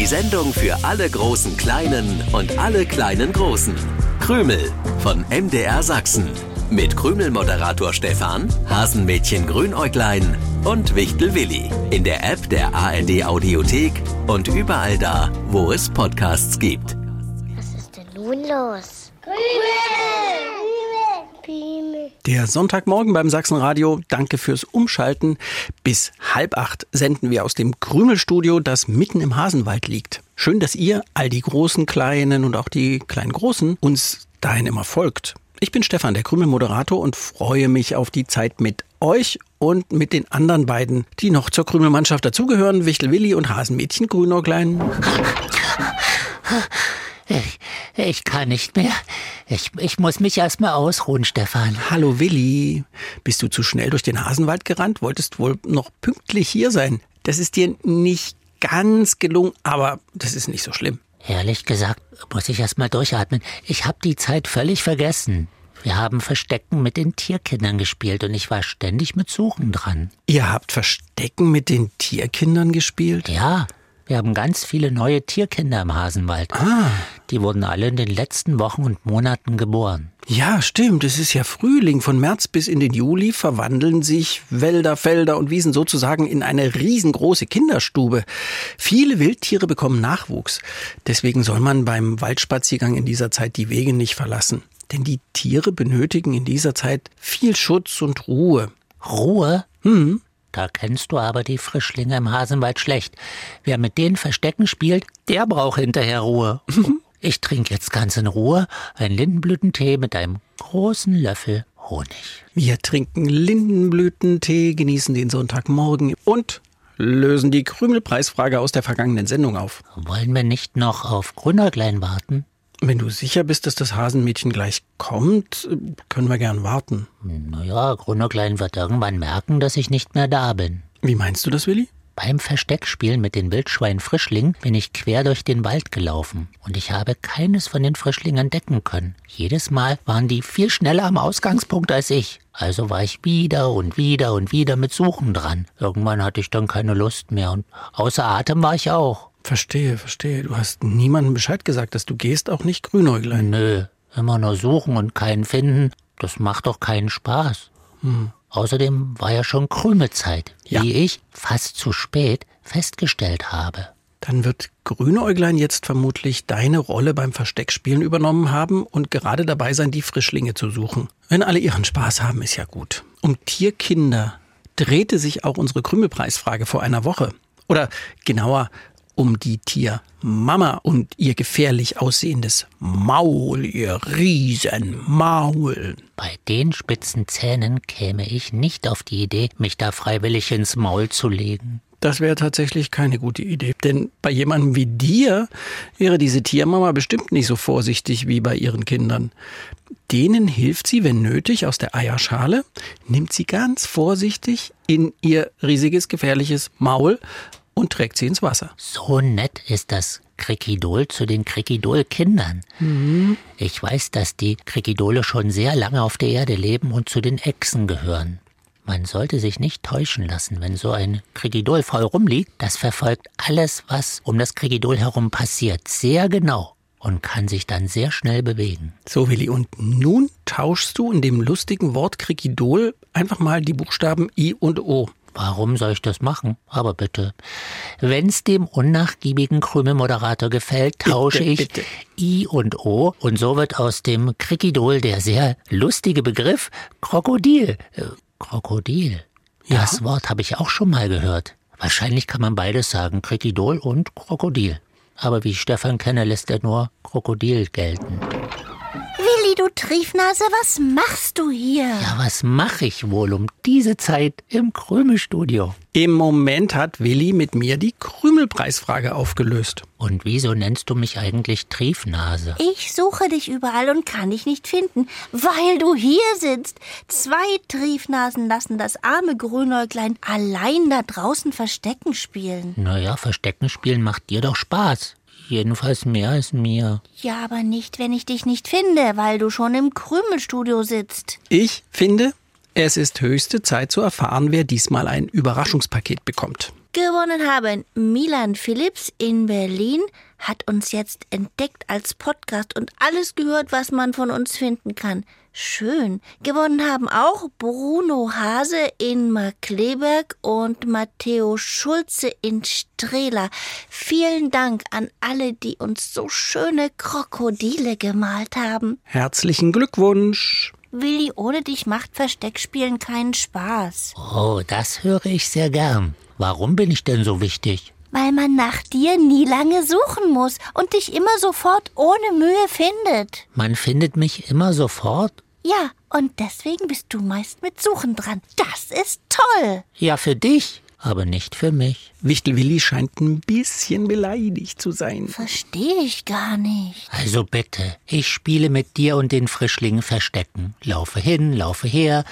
Die Sendung für alle großen Kleinen und alle kleinen Großen. Krümel von MDR Sachsen. Mit Krümel-Moderator Stefan, Hasenmädchen Grünäuglein und Wichtel Willi. In der App der ARD Audiothek und überall da, wo es Podcasts gibt. Was ist denn nun los? Der Sonntagmorgen beim Sachsenradio. Danke fürs Umschalten. Bis halb acht senden wir aus dem Krümelstudio, das mitten im Hasenwald liegt. Schön, dass ihr, all die großen Kleinen und auch die kleinen Großen, uns dahin immer folgt. Ich bin Stefan, der Krümel-Moderator und freue mich auf die Zeit mit euch und mit den anderen beiden, die noch zur Krümelmannschaft dazugehören, Wichtel Willi und Hasenmädchen Grünäuglein. Ich, ich kann nicht mehr. Ich, ich muss mich erstmal ausruhen, Stefan. Hallo Willi, bist du zu schnell durch den Hasenwald gerannt? Wolltest wohl noch pünktlich hier sein? Das ist dir nicht ganz gelungen, aber das ist nicht so schlimm. Ehrlich gesagt, muss ich erstmal durchatmen. Ich habe die Zeit völlig vergessen. Wir haben Verstecken mit den Tierkindern gespielt und ich war ständig mit Suchen dran. Ihr habt Verstecken mit den Tierkindern gespielt? Ja, wir haben ganz viele neue Tierkinder im Hasenwald. Ah. Die wurden alle in den letzten Wochen und Monaten geboren. Ja, stimmt. Es ist ja Frühling. Von März bis in den Juli verwandeln sich Wälder, Felder und Wiesen sozusagen in eine riesengroße Kinderstube. Viele Wildtiere bekommen Nachwuchs. Deswegen soll man beim Waldspaziergang in dieser Zeit die Wege nicht verlassen. Denn die Tiere benötigen in dieser Zeit viel Schutz und Ruhe. Ruhe? Hm. Da kennst du aber die Frischlinge im Hasenwald schlecht. Wer mit denen Verstecken spielt, der braucht hinterher Ruhe. Ich trinke jetzt ganz in Ruhe einen Lindenblütentee mit einem großen Löffel Honig. Wir trinken Lindenblütentee, genießen den Sonntagmorgen und lösen die Krümelpreisfrage aus der vergangenen Sendung auf. Wollen wir nicht noch auf Grünäuglein warten? Wenn du sicher bist, dass das Hasenmädchen gleich kommt, können wir gern warten. Naja, Grünäuglein wird irgendwann merken, dass ich nicht mehr da bin. Wie meinst du das, Willi? Beim Versteckspielen mit den Wildschwein-Frischlingen bin ich quer durch den Wald gelaufen und ich habe keines von den Frischlingen entdecken können. Jedes Mal waren die viel schneller am Ausgangspunkt als ich. Also war ich wieder und wieder und wieder mit Suchen dran. Irgendwann hatte ich dann keine Lust mehr und außer Atem war ich auch. Verstehe, verstehe. Du hast niemandem Bescheid gesagt, dass du gehst, auch nicht Grünäuglein. Nö, immer nur suchen und keinen finden, das macht doch keinen Spaß. Hm. Außerdem war ja schon Krümelzeit, Ja. wie ich fast zu spät festgestellt habe. Dann wird Grünäuglein jetzt vermutlich deine Rolle beim Versteckspielen übernommen haben und gerade dabei sein, die Frischlinge zu suchen. Wenn alle ihren Spaß haben, ist ja gut. Um Tierkinder drehte sich auch unsere Krümelpreisfrage vor einer Woche. Oder genauer, um die Tiermama und ihr gefährlich aussehendes Maul, ihr Riesenmaul. Bei den spitzen Zähnen käme ich nicht auf die Idee, mich da freiwillig ins Maul zu legen. Das wäre tatsächlich keine gute Idee. Denn bei jemandem wie dir wäre diese Tiermama bestimmt nicht so vorsichtig wie bei ihren Kindern. Denen hilft sie, wenn nötig, aus der Eierschale, nimmt sie ganz vorsichtig in ihr riesiges, gefährliches Maul und trägt sie ins Wasser. So nett ist das Krikidol zu den Krikidol-Kindern. Ich weiß, dass die Krikidole schon sehr lange auf der Erde leben und zu den Echsen gehören. Man sollte sich nicht täuschen lassen, wenn so ein Krikidol voll rumliegt. Das verfolgt alles, was um das Krikidol herum passiert, sehr genau und kann sich dann sehr schnell bewegen. So, Willi, und nun tauschst du in dem lustigen Wort Krikidol einfach mal die Buchstaben I und O. Warum soll ich das machen? Aber bitte. Wenn's dem unnachgiebigen Krümelmoderator gefällt, tausche ich bitte. I und O und so wird aus dem Krikidol der sehr lustige Begriff Krokodil. Äh, Krokodil. Ja? Das Wort habe ich auch schon mal gehört. Wahrscheinlich kann man beides sagen, Krikidol und Krokodil. Aber wie ich Stefan kenne, lässt er nur Krokodil gelten. Willi, du Triefnase, was machst du hier? Ja, was mache ich wohl um diese Zeit im Krümelstudio? Im Moment hat Willi mit mir die Krümelpreisfrage aufgelöst. Und wieso nennst du mich eigentlich Triefnase? Ich suche dich überall und kann dich nicht finden, weil du hier sitzt. Zwei Triefnasen lassen das arme Grünäuglein allein da draußen Verstecken spielen. Naja, Verstecken spielen macht dir doch Spaß. Jedenfalls mehr als mir. Ja, aber nicht, wenn ich dich nicht finde, weil du schon im Krümelstudio sitzt. Ich finde, es ist höchste Zeit zu erfahren, wer diesmal ein Überraschungspaket bekommt. Gewonnen haben Milan Phillips in Berlin, hat uns jetzt entdeckt als Podcast und alles gehört, was man von uns finden kann. Schön. Gewonnen haben auch Bruno Hase in Markleberg und Matteo Schulze in Strehla. Vielen Dank an alle, die uns so schöne Krokodile gemalt haben. Herzlichen Glückwunsch. Willi, ohne dich macht Versteckspielen keinen Spaß. Oh, das höre ich sehr gern. Warum bin ich denn so wichtig? Weil man nach dir nie lange suchen muss und dich immer sofort ohne Mühe findet. Man findet mich immer sofort? Ja, und deswegen bist du meist mit Suchen dran. Das ist toll. Ja, für dich, aber nicht für mich. Wichtelwilli scheint ein bisschen beleidigt zu sein. Verstehe ich gar nicht. Also bitte, ich spiele mit dir und den Frischlingen Verstecken. Laufe hin, laufe her,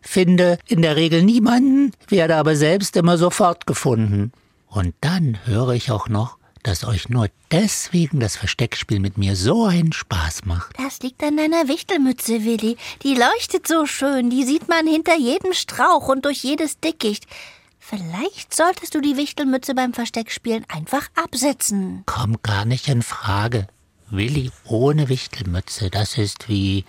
finde in der Regel niemanden, werde aber selbst immer sofort gefunden. Und dann höre ich auch noch, dass euch nur deswegen das Versteckspiel mit mir so einen Spaß macht. Das liegt an deiner Wichtelmütze, Willi. Die leuchtet so schön, die sieht man hinter jedem Strauch und durch jedes Dickicht. Vielleicht solltest du die Wichtelmütze beim Versteckspielen einfach absetzen. Kommt gar nicht in Frage. Willi ohne Wichtelmütze, das ist wie,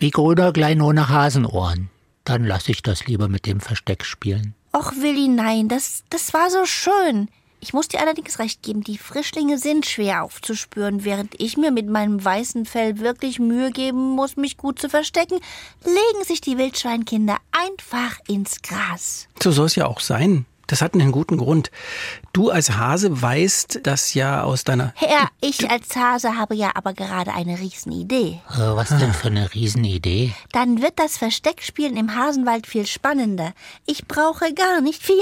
wie Grünerglein ohne Hasenohren. Dann lasse ich das lieber mit dem Versteckspielen. Och, Willi, nein, das, das war so schön. Ich muss dir allerdings recht geben, die Frischlinge sind schwer aufzuspüren, während ich mir mit meinem weißen Fell wirklich Mühe geben muss, mich gut zu verstecken, legen sich die Wildschweinkinder einfach ins Gras. So soll es ja auch sein. Das hat einen guten Grund. Du als Hase weißt das ja aus deiner. Ja, ich als Hase habe ja aber gerade eine Riesenidee. Äh, was denn für eine Riesenidee? Dann wird das Versteckspielen im Hasenwald viel spannender. Ich brauche gar nicht viel.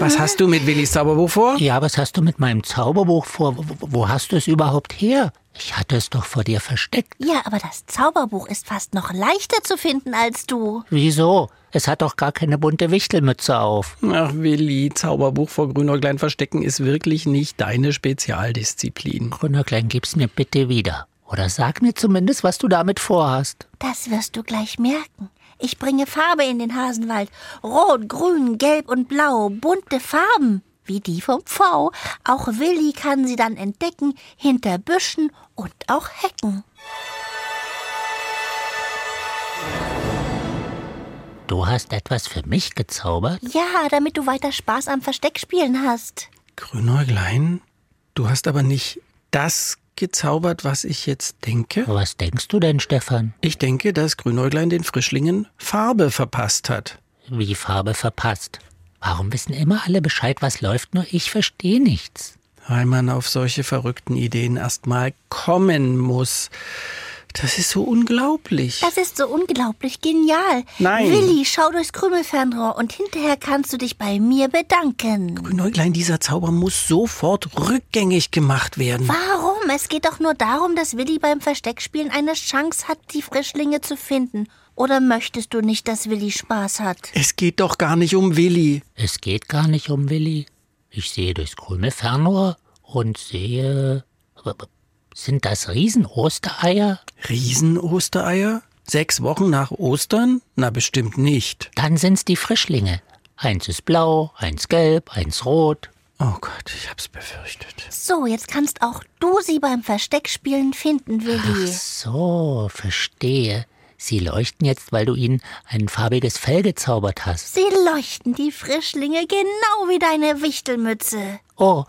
Was hast du mit Willis Zauberbuch vor? Ja, was hast du mit meinem Zauberbuch vor? Wo, wo hast du es überhaupt her? Ich hatte es doch vor dir versteckt. Ja, aber das Zauberbuch ist fast noch leichter zu finden als du. Wieso? Es hat doch gar keine bunte Wichtelmütze auf. Ach, Willi, Zauberbuch vor Grünäuglein verstecken ist wirklich nicht deine Spezialdisziplin. Grünerklein, gib's mir bitte wieder. Oder sag mir zumindest, was du damit vorhast. Das wirst du gleich merken. Ich bringe Farbe in den Hasenwald. Rot, grün, gelb und blau. Bunte Farben. Wie die vom Pfau. Auch Willi kann sie dann entdecken hinter Büschen und auch Hecken. Du hast etwas für mich gezaubert? Ja, damit du weiter Spaß am Versteckspielen hast. Grünäuglein, du hast aber nicht das gezaubert, was ich jetzt denke? Was denkst du denn, Stefan? Ich denke, dass Grünäuglein den Frischlingen Farbe verpasst hat. Wie Farbe verpasst? Warum wissen immer alle Bescheid, was läuft, nur ich verstehe nichts? Weil man auf solche verrückten Ideen erstmal kommen muss. Das ist so unglaublich. Das ist so unglaublich genial. Nein. Willi, schau durchs Krümelfernrohr und hinterher kannst du dich bei mir bedanken. Grünäuglein, dieser Zauber muss sofort rückgängig gemacht werden. Warum? Es geht doch nur darum, dass Willi beim Versteckspielen eine Chance hat, die Frischlinge zu finden. Oder möchtest du nicht, dass Willi Spaß hat? Es geht doch gar nicht um Willi. Es geht gar nicht um Willi. Ich sehe durchs Krümelfernrohr und sehe. Sind das Riesen-Ostereier? Riesenostereier? Sechs Wochen nach Ostern? Na, bestimmt nicht. Dann sind's die Frischlinge. Eins ist blau, eins gelb, eins rot. Oh Gott, ich hab's befürchtet. So, jetzt kannst auch du sie beim Versteckspielen finden, Ach Willi. so, verstehe. Sie leuchten jetzt, weil du ihnen ein farbiges Fell gezaubert hast. Sie leuchten, die Frischlinge, genau wie deine Wichtelmütze. Oh,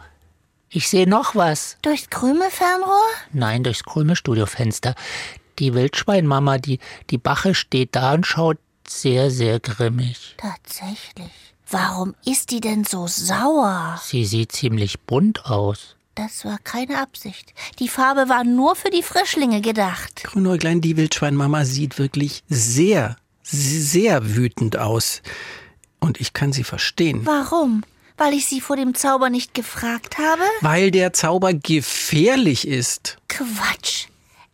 ich sehe noch was. Durchs Krümelfernrohr? Nein, durchs Krümelstudiofenster. Die Wildschweinmama, die, die Bache steht da und schaut sehr, sehr grimmig. Tatsächlich. Warum ist die denn so sauer? Sie sieht ziemlich bunt aus. Das war keine Absicht. Die Farbe war nur für die Frischlinge gedacht. Grünäuglein, die Wildschweinmama sieht wirklich sehr, sehr wütend aus. Und ich kann sie verstehen. Warum? Weil ich sie vor dem Zauber nicht gefragt habe? Weil der Zauber gefährlich ist. Quatsch.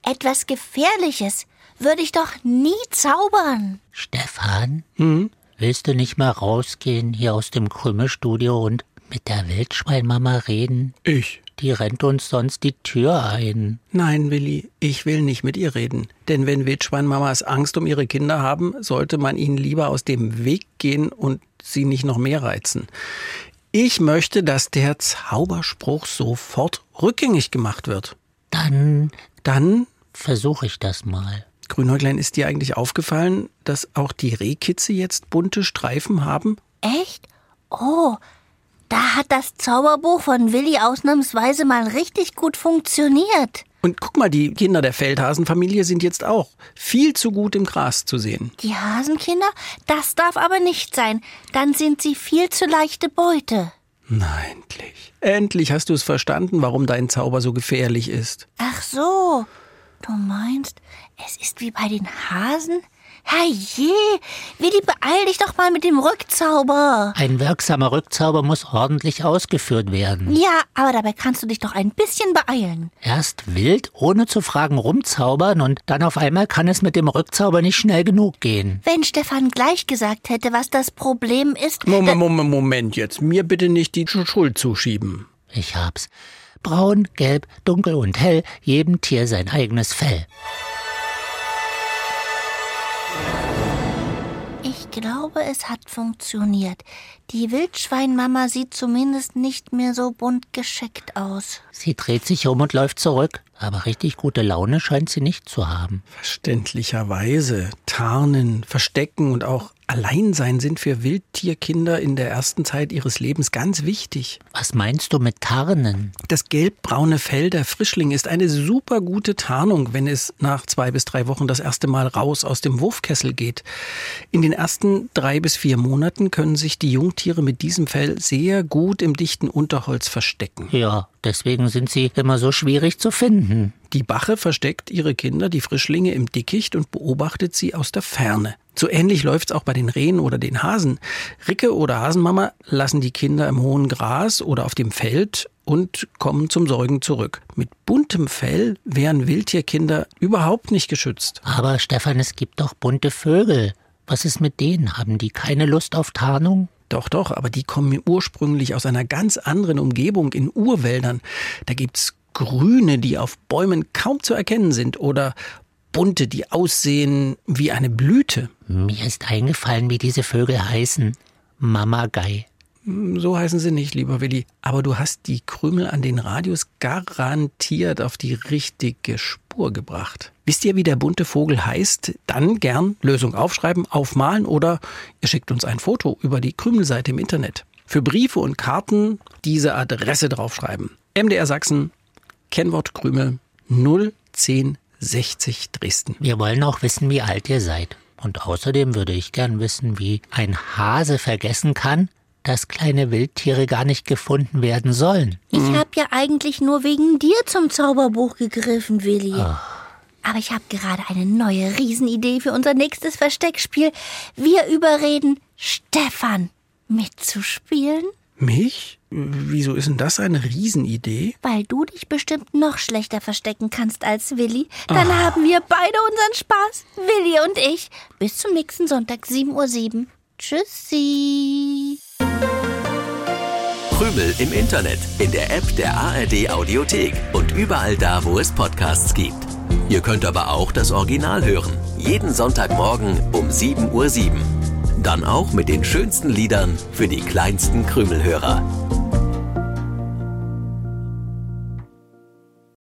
Etwas Gefährliches würde ich doch nie zaubern. Stefan, Hm? willst du nicht mal rausgehen hier aus dem Krümelstudio und mit der Wildschweinmama reden? Ich. Die rennt uns sonst die Tür ein. Nein, Willi, ich will nicht mit ihr reden. Denn wenn Wildschweinmamas Angst um ihre Kinder haben, sollte man ihnen lieber aus dem Weg gehen und sie nicht noch mehr reizen. Ich möchte, dass der Zauberspruch sofort rückgängig gemacht wird. Dann Dann, versuche ich das mal. Grünäuglein, ist dir eigentlich aufgefallen, dass auch die Rehkitze jetzt bunte Streifen haben? Echt? Oh, da hat das Zauberbuch von Willi ausnahmsweise mal richtig gut funktioniert. Und guck mal, die Kinder der Feldhasenfamilie sind jetzt auch viel zu gut im Gras zu sehen. Die Hasenkinder? Das darf aber nicht sein. Dann sind sie viel zu leichte Beute. Na, endlich. Endlich hast du es verstanden, warum dein Zauber so gefährlich ist. Ach so. Du meinst, es ist wie bei den Hasen? Herrje, Willi, beeil dich doch mal mit dem Rückzauber. Ein wirksamer Rückzauber muss ordentlich ausgeführt werden. Ja, aber dabei kannst du dich doch ein bisschen beeilen. Erst wild, ohne zu fragen, rumzaubern und dann auf einmal kann es mit dem Rückzauber nicht schnell genug gehen. Wenn Stefan gleich gesagt hätte, was das Problem ist. Moment, Moment, Moment jetzt. Mir bitte nicht die Schuld zuschieben. Ich hab's. Braun, gelb, dunkel und hell, jedem Tier sein eigenes Fell. Glaube, es hat funktioniert. Die Wildschweinmama sieht zumindest nicht mehr so bunt gescheckt aus. Sie dreht sich um und läuft zurück, aber richtig gute Laune scheint sie nicht zu haben. Verständlicherweise. Tarnen, Verstecken und auch Alleinsein sind für Wildtierkinder in der ersten Zeit ihres Lebens ganz wichtig. Was meinst du mit Tarnen? Das gelbbraune Fell der Frischlinge ist eine super gute Tarnung, wenn es nach zwei bis drei Wochen das erste Mal raus aus dem Wurfkessel geht. In den ersten drei bis vier Monaten können sich die Jungtiere mit diesem Fell sehr gut im dichten Unterholz verstecken. Ja, deswegen sind sie immer so schwierig zu finden. Die Bache versteckt ihre Kinder, die Frischlinge, im Dickicht und beobachtet sie aus der Ferne. So ähnlich läuft's auch bei den Rehen oder den Hasen. Ricke oder Hasenmama lassen die Kinder im hohen Gras oder auf dem Feld und kommen zum Säugen zurück. Mit buntem Fell wären Wildtierkinder überhaupt nicht geschützt. Aber Stefan, es gibt doch bunte Vögel. Was ist mit denen? Haben die keine Lust auf Tarnung? Doch, doch, aber die kommen ursprünglich aus einer ganz anderen Umgebung in Urwäldern. Da gibt's Grüne, die auf Bäumen kaum zu erkennen sind oder bunte, die aussehen wie eine Blüte. Mir ist eingefallen, wie diese Vögel heißen. Mamagei. So heißen sie nicht, lieber Willi. Aber du hast die Krümel an den Radios garantiert auf die richtige Spur gebracht. Wisst ihr, wie der bunte Vogel heißt? Dann gern Lösung aufschreiben, aufmalen oder ihr schickt uns ein Foto über die Krümelseite im Internet. Für Briefe und Karten diese Adresse draufschreiben. MDR Sachsen, Kennwort Krümel 01060 Dresden. Wir wollen auch wissen, wie alt ihr seid. Und außerdem würde ich gern wissen, wie ein Hase vergessen kann, dass kleine Wildtiere gar nicht gefunden werden sollen. Ich hab ja eigentlich nur wegen dir zum Zauberbuch gegriffen, Willi. Aber ich habe gerade eine neue Riesenidee für unser nächstes Versteckspiel. Wir überreden Stefan mitzuspielen, Mich? Wieso ist denn das eine Riesenidee? weil du dich bestimmt noch schlechter verstecken kannst als Willi. Dann haben wir beide unseren Spaß, Willi und ich. Bis zum nächsten Sonntag, 7.07 Uhr. Tschüssi. Krümel im Internet, in der App der ARD Audiothek und überall da, wo es Podcasts gibt. Ihr könnt aber auch das Original hören. Jeden Sonntagmorgen um 7.07 Uhr. Dann auch mit den schönsten Liedern für die kleinsten Krümelhörer.